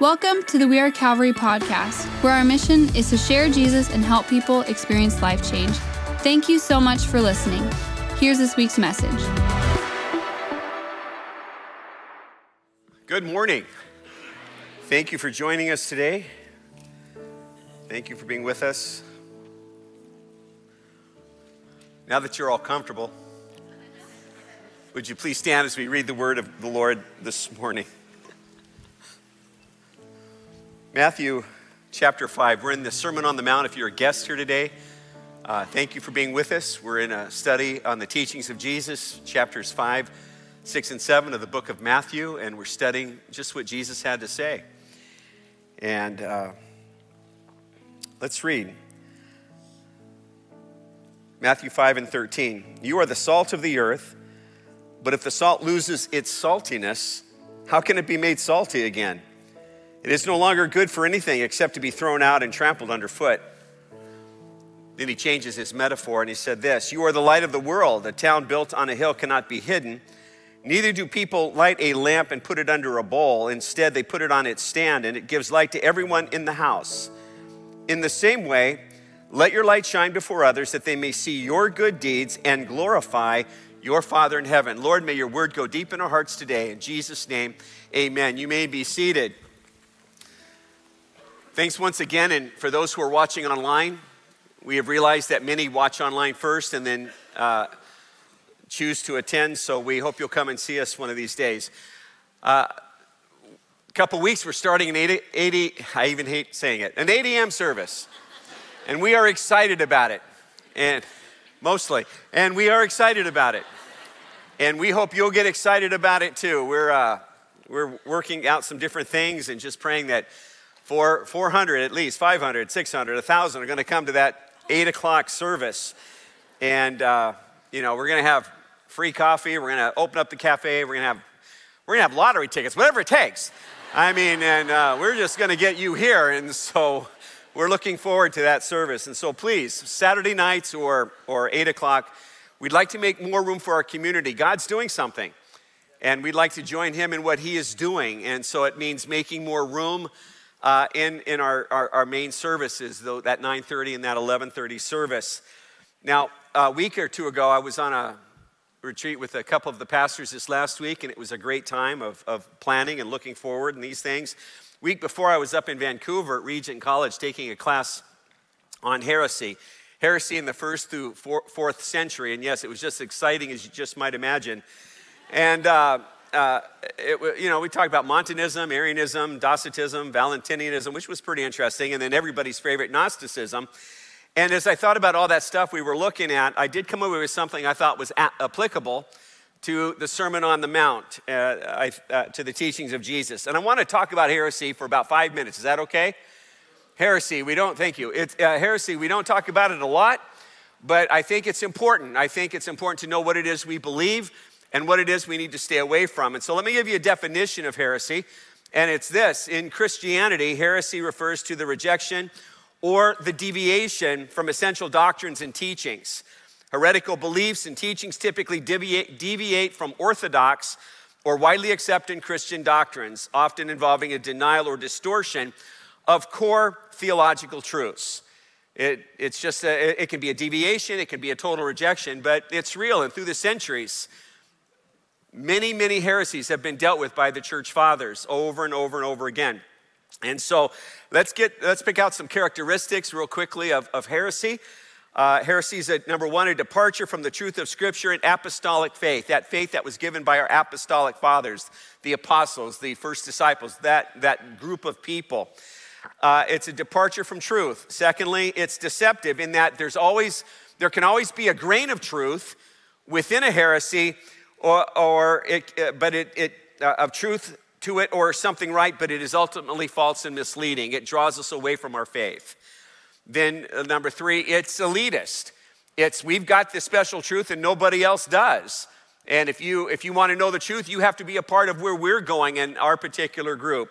Welcome to the We Are Calvary podcast, where our mission is to share Jesus and help people experience life change. Thank you so much for listening. Here's this week's message. Good morning. Thank you for joining us today. Thank you for being with us. Now that you're all comfortable, would you please stand as we read the word of the Lord this morning? Matthew chapter 5. We're in the Sermon on the Mount. If you're a guest here today, uh, thank you for being with us. We're in a study on the teachings of Jesus, chapters 5, 6, and 7 of the book of Matthew, and we're studying just what Jesus had to say. And uh, let's read Matthew 5 and 13. You are the salt of the earth, but if the salt loses its saltiness, how can it be made salty again? It is no longer good for anything except to be thrown out and trampled underfoot. Then he changes his metaphor and he said this You are the light of the world. A town built on a hill cannot be hidden. Neither do people light a lamp and put it under a bowl. Instead, they put it on its stand and it gives light to everyone in the house. In the same way, let your light shine before others that they may see your good deeds and glorify your Father in heaven. Lord, may your word go deep in our hearts today. In Jesus' name, amen. You may be seated. Thanks once again, and for those who are watching online, we have realized that many watch online first and then uh, choose to attend, so we hope you'll come and see us one of these days. Uh, a couple weeks, we're starting an 80, 80, I even hate saying it, an 8 a.m. service. And we are excited about it, and mostly, and we are excited about it. And we hope you'll get excited about it too. We're, uh, we're working out some different things and just praying that for 400 at least, 500, 600, 1,000 are going to come to that 8 o'clock service. And, uh, you know, we're going to have free coffee. We're going to open up the cafe. We're going to have, we're going to have lottery tickets, whatever it takes. I mean, and uh, we're just going to get you here. And so we're looking forward to that service. And so please, Saturday nights or, or 8 o'clock, we'd like to make more room for our community. God's doing something. And we'd like to join him in what he is doing. And so it means making more room uh, in, in our, our, our, main services, though, that 9.30 and that 11.30 service. Now, a week or two ago, I was on a retreat with a couple of the pastors this last week, and it was a great time of, of planning and looking forward and these things. Week before, I was up in Vancouver at Regent College taking a class on heresy. Heresy in the first through fourth century, and yes, it was just exciting as you just might imagine. And uh, uh, it, you know, we talked about Montanism, Arianism, Docetism, Valentinianism, which was pretty interesting, and then everybody's favorite Gnosticism. And as I thought about all that stuff we were looking at, I did come up with something I thought was a- applicable to the Sermon on the Mount, uh, I, uh, to the teachings of Jesus. And I want to talk about heresy for about five minutes. Is that okay? Heresy, we don't, thank you. It's uh, heresy, we don't talk about it a lot, but I think it's important. I think it's important to know what it is we believe and what it is we need to stay away from. And so let me give you a definition of heresy. And it's this In Christianity, heresy refers to the rejection or the deviation from essential doctrines and teachings. Heretical beliefs and teachings typically deviate, deviate from orthodox or widely accepted Christian doctrines, often involving a denial or distortion of core theological truths. It, it's just a, it can be a deviation, it can be a total rejection, but it's real. And through the centuries, Many, many heresies have been dealt with by the church fathers over and over and over again. And so let's get let's pick out some characteristics real quickly of, of heresy. Uh, heresy is a, number one, a departure from the truth of Scripture and apostolic faith, that faith that was given by our apostolic fathers, the apostles, the first disciples, that, that group of people. Uh, it's a departure from truth. Secondly, it's deceptive in that there's always, there can always be a grain of truth within a heresy, or, or it, uh, but it, it uh, of truth to it or something right, but it is ultimately false and misleading. It draws us away from our faith. Then, uh, number three, it's elitist. It's we've got this special truth and nobody else does. And if you if you want to know the truth, you have to be a part of where we're going in our particular group.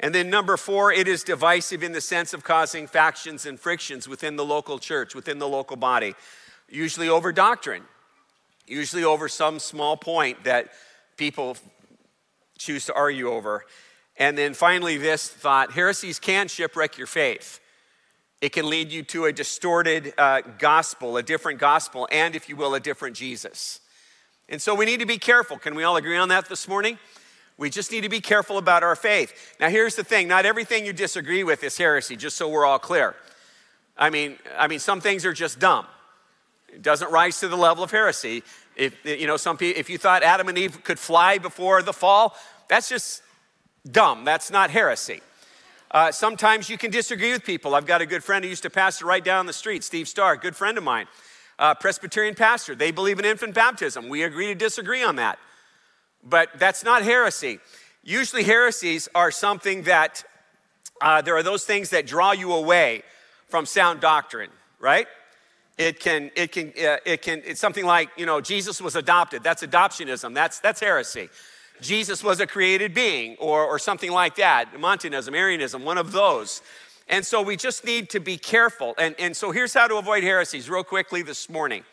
And then number four, it is divisive in the sense of causing factions and frictions within the local church, within the local body, usually over doctrine usually over some small point that people choose to argue over. And then finally, this thought heresies can shipwreck your faith. It can lead you to a distorted uh, gospel, a different gospel, and if you will, a different Jesus. And so we need to be careful. Can we all agree on that this morning? We just need to be careful about our faith. Now, here's the thing not everything you disagree with is heresy, just so we're all clear. I mean, I mean, some things are just dumb. It doesn't rise to the level of heresy. If you know, some people, if you thought Adam and Eve could fly before the fall, that's just dumb. That's not heresy. Uh, sometimes you can disagree with people. I've got a good friend who used to pastor right down the street, Steve Starr, good friend of mine, uh, Presbyterian pastor. They believe in infant baptism. We agree to disagree on that. But that's not heresy. Usually, heresies are something that uh, there are those things that draw you away from sound doctrine, right? It can, it can, uh, it can, it's something like, you know, Jesus was adopted. That's adoptionism. That's, that's heresy. Jesus was a created being or, or something like that. Montanism, Arianism, one of those. And so we just need to be careful. And, and so here's how to avoid heresies, real quickly this morning.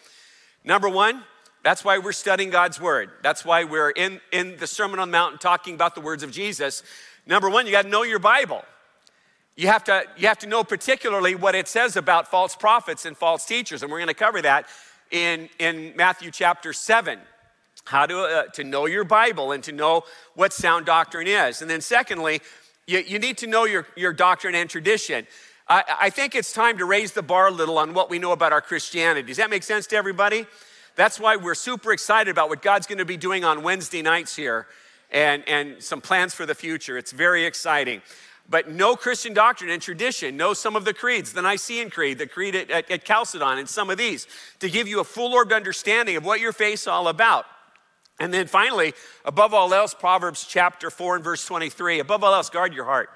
Number one, that's why we're studying God's word. That's why we're in, in the Sermon on the Mountain talking about the words of Jesus. Number one, you got to know your Bible. You have, to, you have to know particularly what it says about false prophets and false teachers. And we're going to cover that in, in Matthew chapter 7 how to, uh, to know your Bible and to know what sound doctrine is. And then, secondly, you, you need to know your, your doctrine and tradition. I, I think it's time to raise the bar a little on what we know about our Christianity. Does that make sense to everybody? That's why we're super excited about what God's going to be doing on Wednesday nights here and, and some plans for the future. It's very exciting. But no Christian doctrine and tradition. Know some of the creeds, the Nicene Creed, the Creed at, at, at Chalcedon, and some of these to give you a full orbed understanding of what your faith's all about. And then finally, above all else, Proverbs chapter 4 and verse 23 above all else, guard your heart.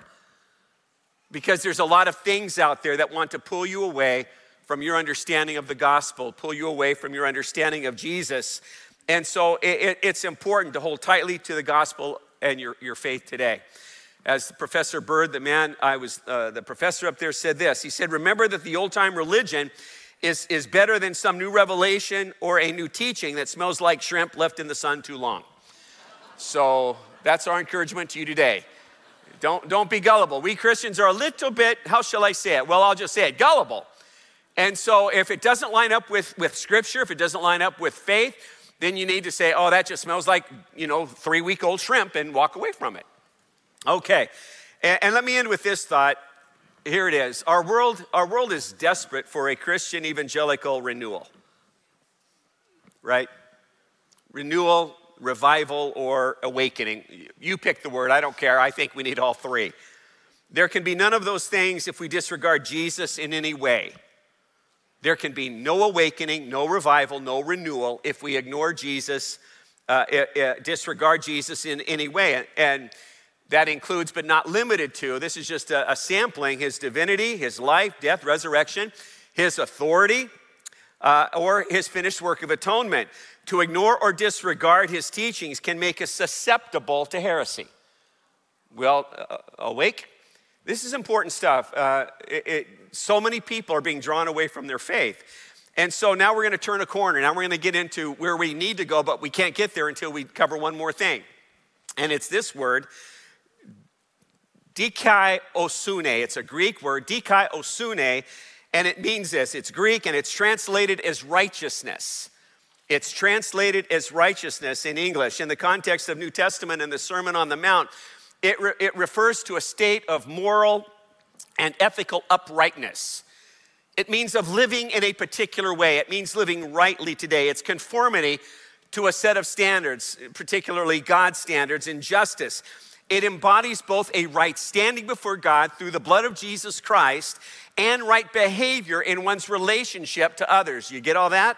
Because there's a lot of things out there that want to pull you away from your understanding of the gospel, pull you away from your understanding of Jesus. And so it, it, it's important to hold tightly to the gospel and your, your faith today. As Professor Bird, the man I was, uh, the professor up there said this. He said, Remember that the old time religion is, is better than some new revelation or a new teaching that smells like shrimp left in the sun too long. So that's our encouragement to you today. Don't, don't be gullible. We Christians are a little bit, how shall I say it? Well, I'll just say it gullible. And so if it doesn't line up with, with scripture, if it doesn't line up with faith, then you need to say, oh, that just smells like, you know, three week old shrimp and walk away from it. Okay. And, and let me end with this thought here it is. Our world, our world is desperate for a Christian evangelical renewal, right? Renewal, revival, or awakening. You pick the word, I don't care. I think we need all three. There can be none of those things if we disregard Jesus in any way. There can be no awakening, no revival, no renewal if we ignore Jesus, uh, uh, disregard Jesus in any way. And that includes, but not limited to, this is just a, a sampling his divinity, his life, death, resurrection, his authority, uh, or his finished work of atonement. To ignore or disregard his teachings can make us susceptible to heresy. Well, uh, awake? This is important stuff. Uh, it, it, so many people are being drawn away from their faith. And so now we're going to turn a corner. Now we're going to get into where we need to go, but we can't get there until we cover one more thing. And it's this word dikaiosune. It's a Greek word, dikai osune, and it means this. It's Greek and it's translated as righteousness. It's translated as righteousness in English. In the context of New Testament and the Sermon on the Mount, it, re- it refers to a state of moral and ethical uprightness. It means of living in a particular way. It means living rightly today. It's conformity to a set of standards, particularly God's standards in justice. It embodies both a right standing before God through the blood of Jesus Christ and right behavior in one's relationship to others. You get all that?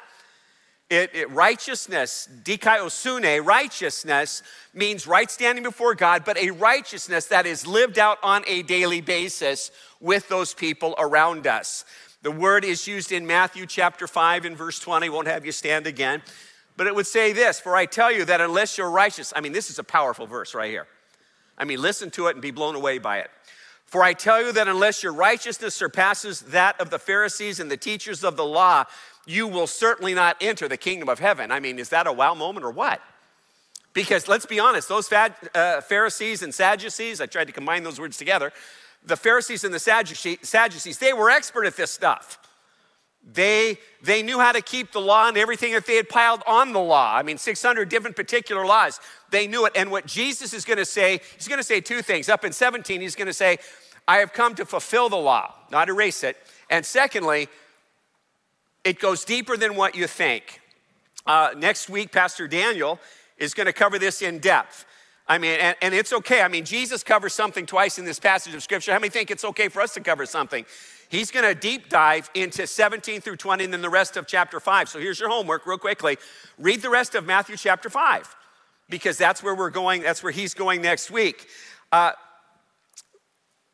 It, it, righteousness, dikaiosune, righteousness means right standing before God, but a righteousness that is lived out on a daily basis with those people around us. The word is used in Matthew chapter 5 and verse 20. Won't have you stand again. But it would say this For I tell you that unless you're righteous, I mean, this is a powerful verse right here. I mean, listen to it and be blown away by it. For I tell you that unless your righteousness surpasses that of the Pharisees and the teachers of the law, you will certainly not enter the kingdom of heaven. I mean, is that a wow moment or what? Because let's be honest, those fad, uh, Pharisees and Sadducees, I tried to combine those words together, the Pharisees and the Sadducees, they were expert at this stuff. They, they knew how to keep the law and everything that they had piled on the law. I mean, 600 different particular laws. They knew it. And what Jesus is going to say, he's going to say two things. Up in 17, he's going to say, I have come to fulfill the law, not erase it. And secondly, it goes deeper than what you think. Uh, next week, Pastor Daniel is going to cover this in depth. I mean, and, and, it's okay. I mean, Jesus covers something twice in this passage of scripture. How many think it's okay for us to cover something? He's going to deep dive into 17 through 20 and then the rest of chapter 5. So here's your homework, real quickly. Read the rest of Matthew chapter 5 because that's where we're going, that's where he's going next week. Uh,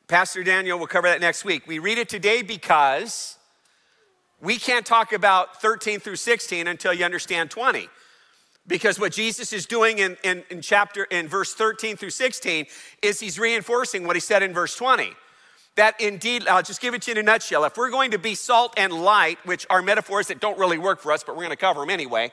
Pastor Daniel will cover that next week. We read it today because we can't talk about 13 through 16 until you understand 20. Because what Jesus is doing in, in, in, chapter in verse 13 through 16 is he's reinforcing what he said in verse 20. That indeed, I'll just give it to you in a nutshell. If we're going to be salt and light, which are metaphors that don't really work for us, but we're going to cover them anyway.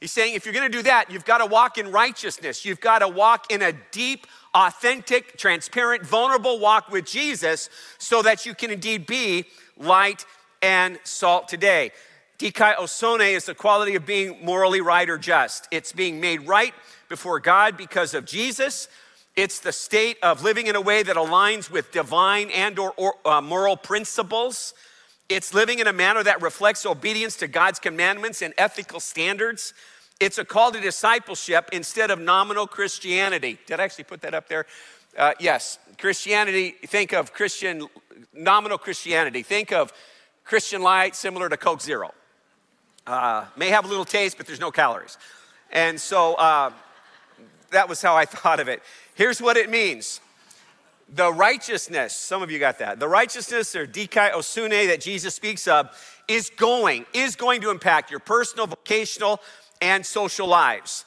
He's saying if you're going to do that, you've got to walk in righteousness. You've got to walk in a deep, authentic, transparent, vulnerable walk with Jesus so that you can indeed be light and salt today. Dikaiosune is the quality of being morally right or just. It's being made right before God because of Jesus. It's the state of living in a way that aligns with divine and or, or uh, moral principles. It's living in a manner that reflects obedience to God's commandments and ethical standards. It's a call to discipleship instead of nominal Christianity. Did I actually put that up there? Uh, yes, Christianity, think of Christian, nominal Christianity. Think of Christian light similar to Coke Zero. Uh, may have a little taste, but there's no calories. And so uh, that was how I thought of it. Here's what it means the righteousness, some of you got that, the righteousness or dikaiosune that Jesus speaks of is going, is going to impact your personal, vocational, and social lives.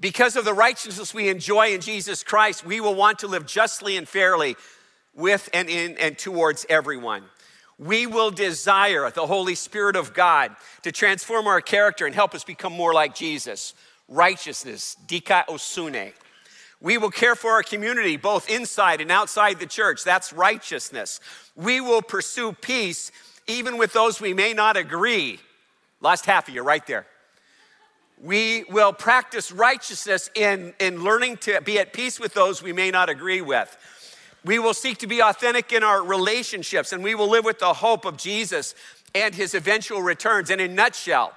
Because of the righteousness we enjoy in Jesus Christ, we will want to live justly and fairly with and in and towards everyone we will desire the Holy Spirit of God to transform our character and help us become more like Jesus. Righteousness, dikaiosune. We will care for our community, both inside and outside the church. That's righteousness. We will pursue peace even with those we may not agree. Last half of you, right there. We will practice righteousness in, in learning to be at peace with those we may not agree with. We will seek to be authentic in our relationships and we will live with the hope of Jesus and his eventual returns. And in nutshell,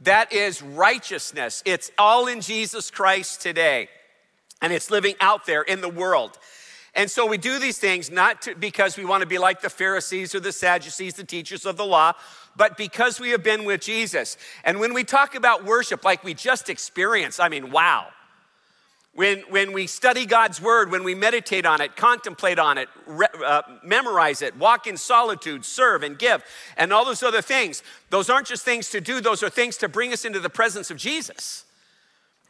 that is righteousness. It's all in Jesus Christ today. And it's living out there in the world. And so we do these things not to, because we want to be like the Pharisees or the Sadducees, the teachers of the law, but because we have been with Jesus. And when we talk about worship like we just experienced, I mean, wow. When, when we study God's word, when we meditate on it, contemplate on it, re, uh, memorize it, walk in solitude, serve and give, and all those other things, those aren't just things to do, those are things to bring us into the presence of Jesus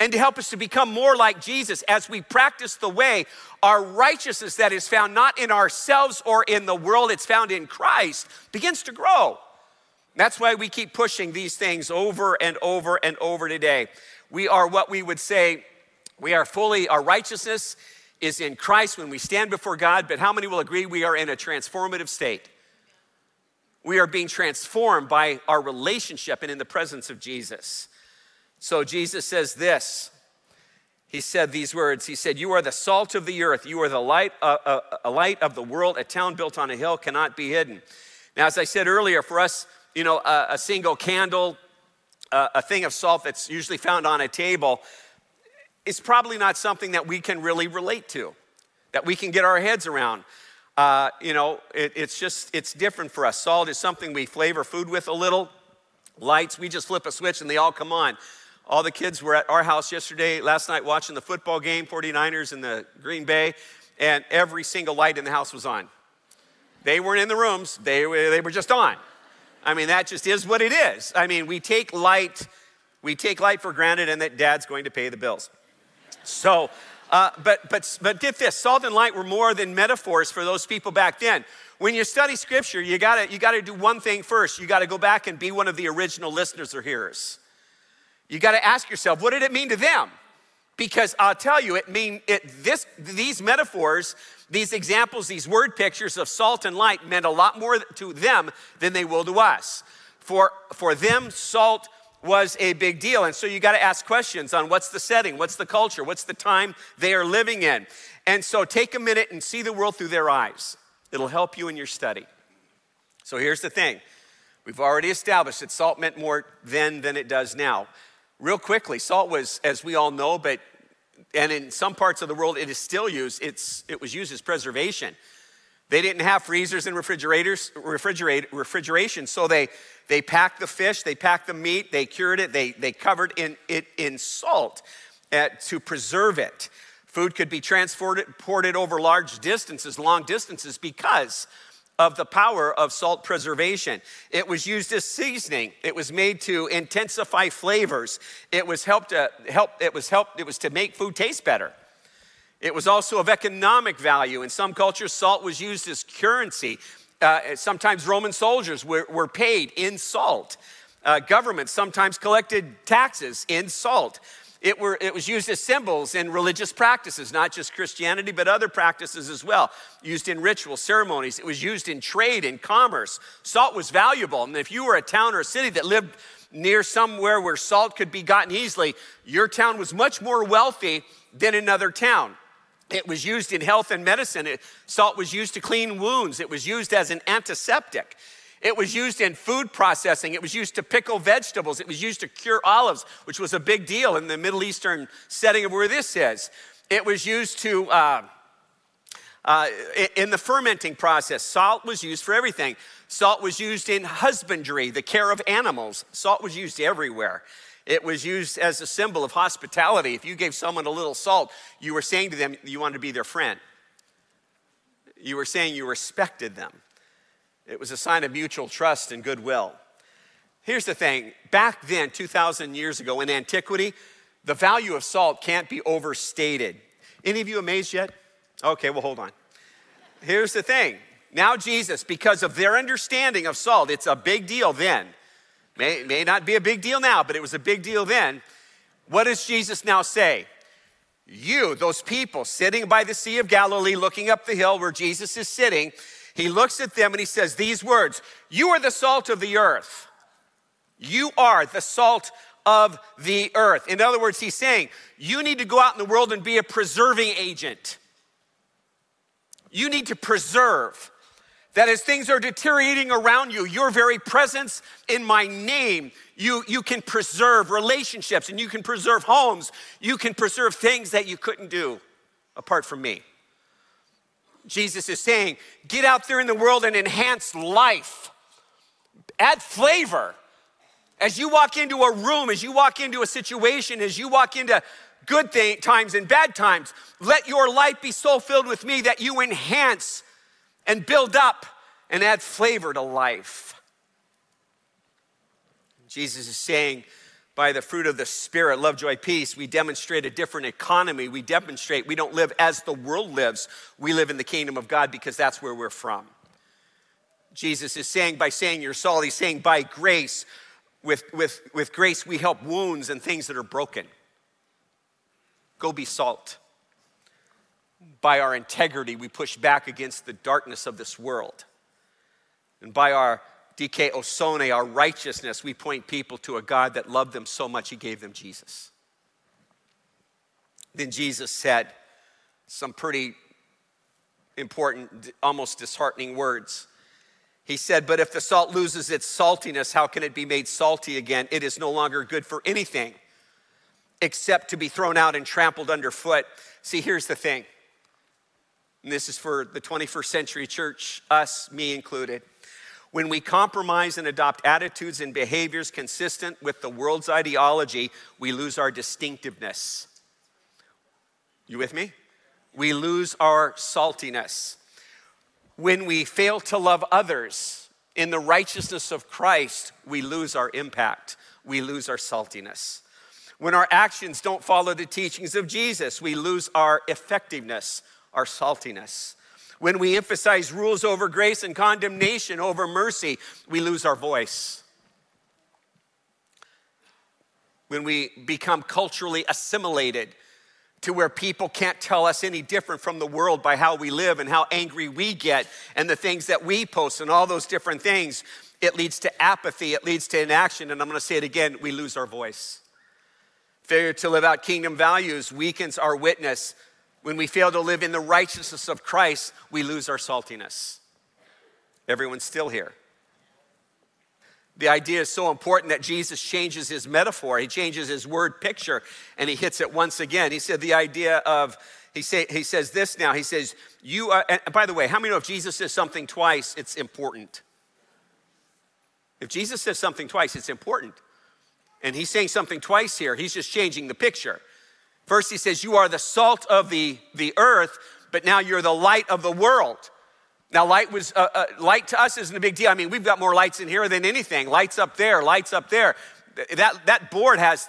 and to help us to become more like Jesus as we practice the way our righteousness that is found not in ourselves or in the world, it's found in Christ, begins to grow. That's why we keep pushing these things over and over and over today. We are what we would say we are fully, our righteousness is in Christ when we stand before God, but how many will agree we are in a transformative state? We are being transformed by our relationship and in the presence of Jesus. So Jesus says this. He said these words. He said, You are the salt of the earth. You are the light, uh, uh, a light of the world. A town built on a hill cannot be hidden. Now, as I said earlier, for us, you know, a, a single candle, a thing of salt that's usually found on a table, is probably not something that we can really relate to, that we can get our heads around. Uh, you know, it, it's just, it's different for us. Salt is something we flavor food with a little. Lights, we just flip a switch and they all come on. All the kids were at our house yesterday, last night, watching the football game, 49ers in the Green Bay, and every single light in the house was on. They weren't in the rooms, they, they were just on. I mean, that just is what it is. I mean, we take light, we take light for granted and that dad's going to pay the bills. So, uh, but, but, but get this salt and light were more than metaphors for those people back then. When you study scripture, you gotta, you gotta do one thing first. You gotta go back and be one of the original listeners or hearers. You got to ask yourself, what did it mean to them? Because I'll tell you, it mean it this these metaphors, these examples, these word pictures of salt and light meant a lot more to them than they will to us. For for them, salt was a big deal. And so you got to ask questions on what's the setting, what's the culture, what's the time they are living in. And so take a minute and see the world through their eyes. It'll help you in your study. So here's the thing we've already established that salt meant more then than it does now. Real quickly, salt was, as we all know, but and in some parts of the world it is still used, it's, it was used as preservation. They didn't have freezers and refrigerators, refrigerate, refrigeration, so they, they packed the fish, they packed the meat, they cured it, they, they covered in, it in salt uh, to preserve it. Food could be transported over large distances, long distances, because of the power of salt preservation. It was used as seasoning. It was made to intensify flavors. It was helped to help. It was helped. It was to make food taste better. It was also of economic value. In some cultures, salt was used as currency. Uh, sometimes Roman soldiers were, were paid in salt. Uh, governments sometimes collected taxes in salt. It, were, it was used as symbols in religious practices, not just Christianity, but other practices as well. Used in ritual ceremonies. It was used in trade and commerce. Salt was valuable. And if you were a town or a city that lived near somewhere where salt could be gotten easily, your town was much more wealthy than another town. It was used in health and medicine. It, salt was used to clean wounds. It was used as an antiseptic. It was used in food processing. It was used to pickle vegetables. It was used to cure olives, which was a big deal in the Middle Eastern setting of where this is. It was used to, uh, uh, in the fermenting process, salt was used for everything. Salt was used in husbandry, the care of animals. Salt was used everywhere. It was used as a symbol of hospitality. If you gave someone a little salt, you were saying to them you wanted to be their friend. You were saying you respected them. It was a sign of mutual trust and goodwill. Here's the thing back then, 2,000 years ago in antiquity, the value of salt can't be overstated. Any of you amazed yet? Okay, well, hold on. Here's the thing. Now, Jesus, because of their understanding of salt, it's a big deal then. May, may not be a big deal now, but it was a big deal then. What does Jesus now say? You, those people sitting by the Sea of Galilee, looking up the hill where Jesus is sitting, he looks at them and he says these words You are the salt of the earth. You are the salt of the earth. In other words, he's saying, You need to go out in the world and be a preserving agent. You need to preserve. That as things are deteriorating around you, your very presence in my name, you, you can preserve relationships and you can preserve homes. You can preserve things that you couldn't do apart from me. Jesus is saying, get out there in the world and enhance life, add flavor. As you walk into a room, as you walk into a situation, as you walk into good th- times and bad times, let your life be so filled with me that you enhance and build up and add flavor to life. Jesus is saying, by the fruit of the Spirit, love, joy, peace, we demonstrate a different economy. We demonstrate we don't live as the world lives. We live in the kingdom of God because that's where we're from. Jesus is saying, by saying you're salt, he's saying by grace, with, with, with grace, we help wounds and things that are broken. Go be salt. By our integrity, we push back against the darkness of this world. And by our dikaiosune, our righteousness, we point people to a God that loved them so much he gave them Jesus. Then Jesus said some pretty important, almost disheartening words. He said, But if the salt loses its saltiness, how can it be made salty again? It is no longer good for anything except to be thrown out and trampled underfoot. See, here's the thing. And this is for the 21st century church, us, me included. When we compromise and adopt attitudes and behaviors consistent with the world's ideology, we lose our distinctiveness. You with me? We lose our saltiness. When we fail to love others in the righteousness of Christ, we lose our impact. We lose our saltiness. When our actions don't follow the teachings of Jesus, we lose our effectiveness, our saltiness. When we emphasize rules over grace and condemnation over mercy, we lose our voice. when we become culturally assimilated to where people can't tell us any different from the world by how we live and how angry we get and the things that we post and all those different things, it leads to apathy, it leads to inaction. And I'm gonna say it again we lose our voice. Failure to live out kingdom values weakens our witness. When we fail to live in the righteousness of Christ, we lose our saltiness. Everyone's still here. The idea is so important that Jesus changes his metaphor. He changes his word picture and he hits it once again. He said the idea of, he, say, he says this now. He says, You are, and by the way, how many know if Jesus says something twice, it's important? If Jesus says something twice, it's important. And he's saying something twice here. He's just changing the picture. First, he says, You are the salt of the, the earth, but now you're the light of the world. Now, light was uh, uh, light to us isn't a big deal. I mean, we've got more lights in here than anything. Lights up there, lights up there. That that board has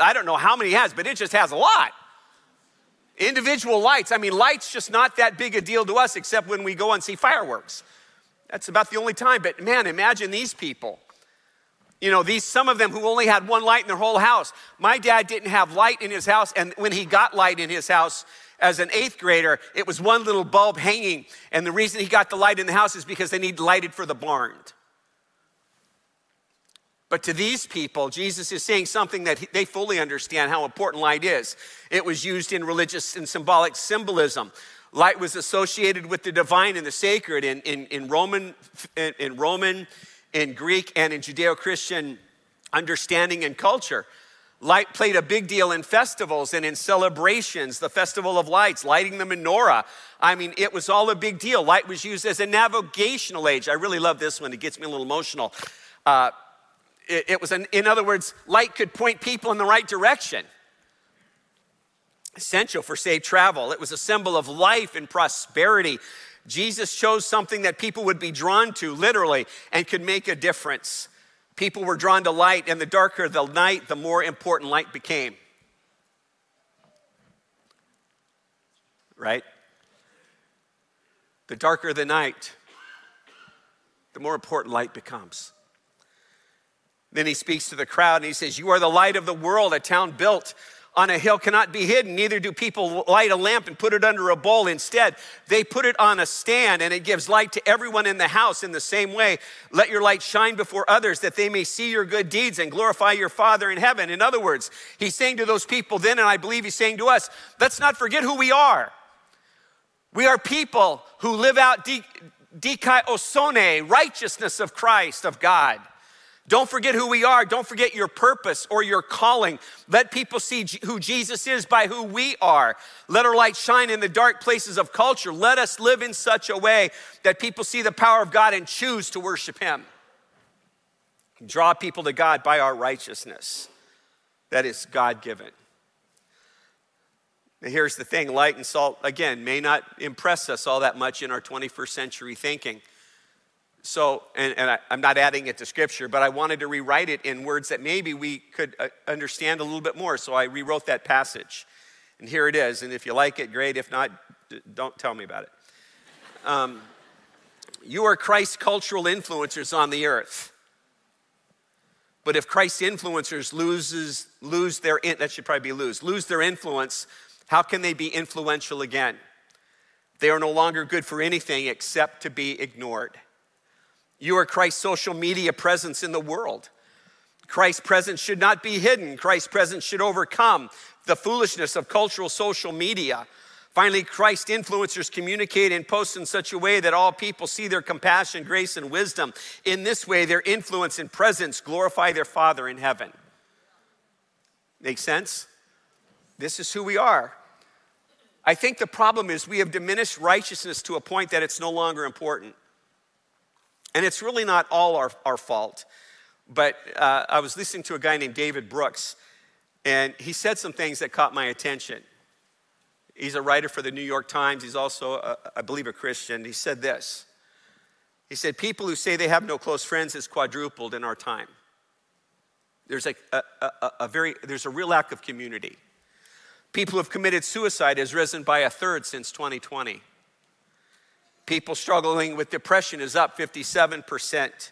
I don't know how many has, but it just has a lot. Individual lights. I mean, lights just not that big a deal to us, except when we go and see fireworks. That's about the only time. But man, imagine these people. You know, these some of them who only had one light in their whole house. My dad didn't have light in his house, and when he got light in his house, as an eighth grader, it was one little bulb hanging. And the reason he got the light in the house is because they need lighted for the barn. But to these people, Jesus is saying something that they fully understand how important light is. It was used in religious and symbolic symbolism. Light was associated with the divine and the sacred in, in, in Roman, in Roman, in Greek, and in Judeo Christian understanding and culture. Light played a big deal in festivals and in celebrations, the Festival of Lights, lighting the menorah. I mean, it was all a big deal. Light was used as a navigational age. I really love this one, it gets me a little emotional. Uh, it, it was, an, in other words, light could point people in the right direction. Essential for safe travel. It was a symbol of life and prosperity. Jesus chose something that people would be drawn to, literally, and could make a difference. People were drawn to light, and the darker the night, the more important light became. Right? The darker the night, the more important light becomes. Then he speaks to the crowd and he says, You are the light of the world, a town built on a hill cannot be hidden. Neither do people light a lamp and put it under a bowl. Instead, they put it on a stand and it gives light to everyone in the house. In the same way, let your light shine before others that they may see your good deeds and glorify your Father in heaven. In other words, he's saying to those people then, and I believe he's saying to us, let's not forget who we are. We are people who live out dikaiosune, righteousness of Christ, of God. Don't forget who we are. Don't forget your purpose or your calling. Let people see who Jesus is by who we are. Let our light shine in the dark places of culture. Let us live in such a way that people see the power of God and choose to worship Him. Draw people to God by our righteousness. That is God given. Here's the thing light and salt, again, may not impress us all that much in our 21st century thinking. So, and, and I, am not adding it to scripture, but I wanted to rewrite it in words that maybe we could uh, understand a little bit more. So I rewrote that passage. And here it is. And if you like it, great. If not, don't tell me about it. Um, you are Christ's cultural influencers on the earth. But if Christ's influencers loses, lose their, that should probably be lose, lose their influence, how can they be influential again? They are no longer good for anything except to be ignored. You are Christ's social media presence in the world. Christ's presence should not be hidden. Christ's presence should overcome the foolishness of cultural social media. Finally, Christ influencers communicate and post in such a way that all people see their compassion, grace, and wisdom. In this way, their influence and presence glorify their Father in heaven. Make sense? This is who we are. I think the problem is we have diminished righteousness to a point that it's no longer important. And it's really not all our, our fault. But uh, I was listening to a guy named David Brooks, and he said some things that caught my attention. He's a writer for the New York Times. He's also, a, I believe, a Christian. He said this He said, People who say they have no close friends has quadrupled in our time. There's a, a, a, a very, there's a real lack of community. People who have committed suicide has risen by a third since 2020. People struggling with depression is up 57%.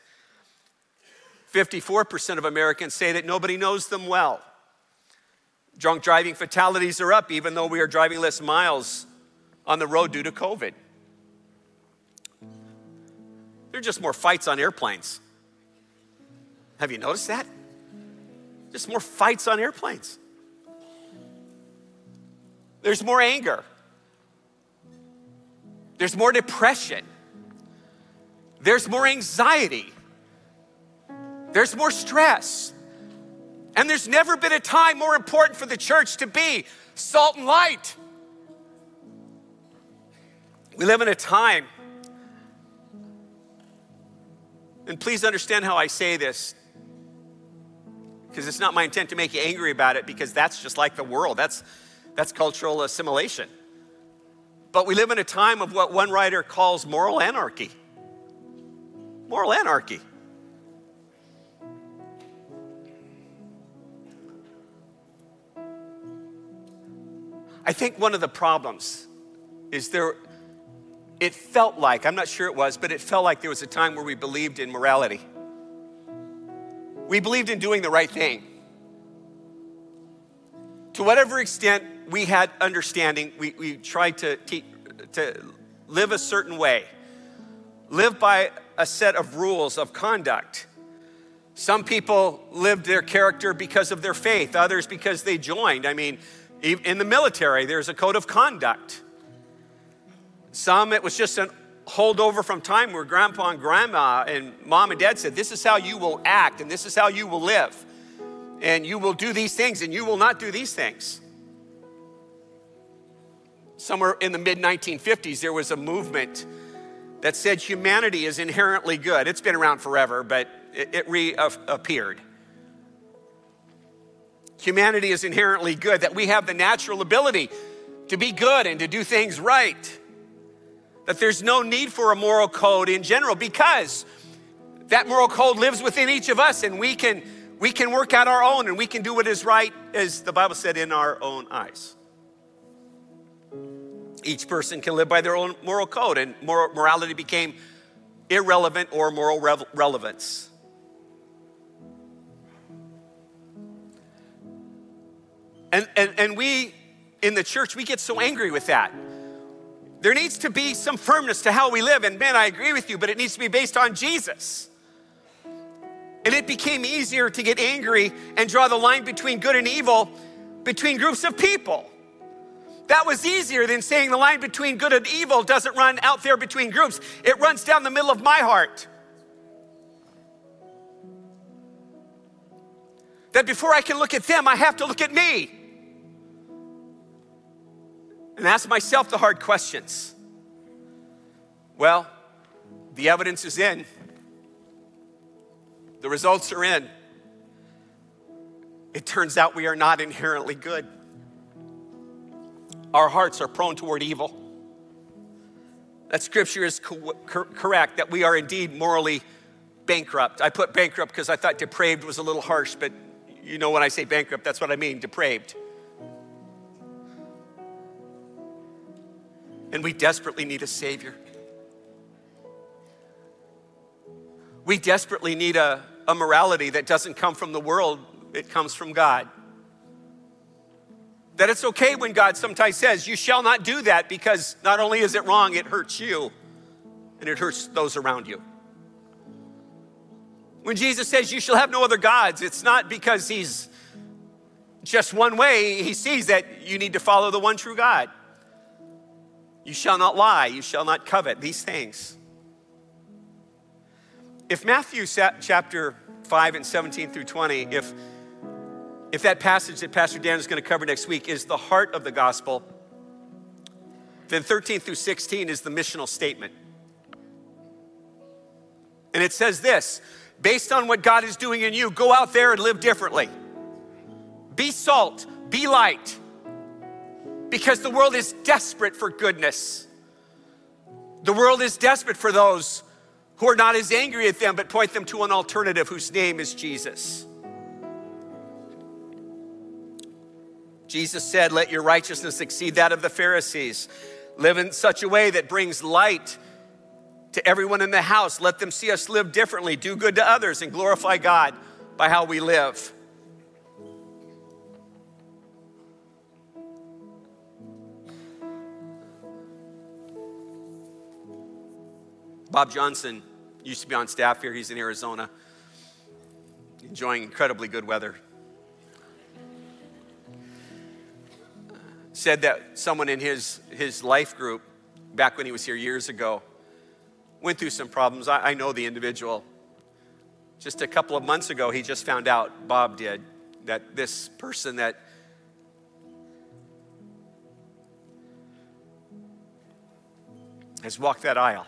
54% of Americans say that nobody knows them well. Drunk driving fatalities are up, even though we are driving less miles on the road due to COVID. There are just more fights on airplanes. Have you noticed that? Just more fights on airplanes. There's more anger. There's more depression. There's more anxiety. There's more stress. And there's never been a time more important for the church to be salt and light. We live in a time, and please understand how I say this, because it's not my intent to make you angry about it, because that's just like the world. That's, that's cultural assimilation. But we live in a time of what one writer calls moral anarchy. Moral anarchy. I think one of the problems is there, it felt like, I'm not sure it was, but it felt like there was a time where we believed in morality. We believed in doing the right thing. To whatever extent we had understanding, we, we tried to, to live a certain way, live by a set of rules of conduct. Some people lived their character because of their faith, others because they joined. I mean, in the military, there's a code of conduct. Some, it was just a holdover from time where grandpa and grandma and mom and dad said, This is how you will act and this is how you will live. And you will do these things and you will not do these things. Somewhere in the mid 1950s, there was a movement that said humanity is inherently good. It's been around forever, but it, reappeared humanity is inherently good, that we have the natural ability to be good and to do things right. That there's no need for a moral code in general because that moral code lives within each of us and we can we can work out our own and we can do what is right as the Bible said in our own eyes. Each person can live by their own moral code and moral, morality became irrelevant or moral relevance. And, and, and we in the church, we get so angry with that. There needs to be some firmness to how we live. And man, I agree with you, but it needs to be based on Jesus. And it became easier to get angry and draw the line between good and evil between groups of people. That was easier than saying the line between good and evil doesn't run out there between groups, it runs down the middle of my heart. That before I can look at them, I have to look at me and ask myself the hard questions. Well, the evidence is in, the results are in. It turns out we are not inherently good. Our hearts are prone toward evil. That scripture is co- correct, that we are indeed morally bankrupt. I put bankrupt because I thought depraved was a little harsh, but you know when I say bankrupt, that's what I mean depraved. and we desperately need a Savior. We desperately need a, a morality that doesn't come from the world, it comes from God. That it's okay when God sometimes says, You shall not do that because not only is it wrong, it hurts you and it hurts those around you. When Jesus says, You shall have no other gods, it's not because He's just one way. He sees that you need to follow the one true God. You shall not lie. You shall not covet. These things. If Matthew chapter 5 and 17 through 20, if, if that passage that Pastor Dan is going to cover next week is the heart of the gospel, then 13 through 16 is the missional statement. And it says this based on what God is doing in you, go out there and live differently. Be salt, be light because the world is desperate for goodness. The world is desperate for those who are not as angry at them, but point them to an alternative whose name is Jesus. Jesus said, Let your righteousness exceed that of the Pharisees. Live in such a way that brings light to everyone in the house. Let them see us live differently, do good to others, and glorify God by how we live. Bob Johnson used to be on staff here. He's in Arizona, enjoying incredibly good weather. Said that someone in his, his life group, back when he was here years ago, went through some problems. I, I know the individual. Just a couple of months ago, he just found out, Bob did, that this person that has walked that aisle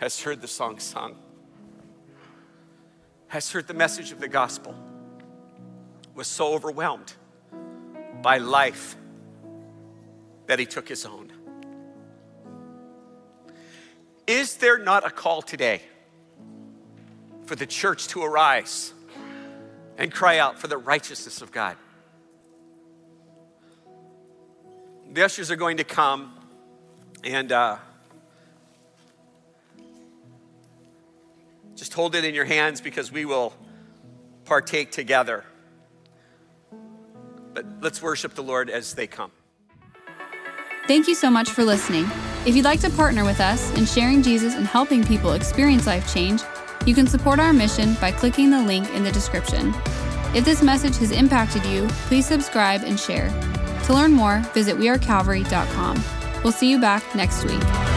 has heard the song sung, has heard the message of the gospel, was so overwhelmed by life that he took his own. Is there not a call today for the church to arise and cry out for the righteousness of God? The ushers are going to come and uh, Just hold it in your hands because we will partake together. But let's worship the Lord as they come. Thank you so much for listening. If you'd like to partner with us in sharing Jesus and helping people experience life change, you can support our mission by clicking the link in the description. If this message has impacted you, please subscribe and share. To learn more, visit wearecalvary.com. We'll see you back next week.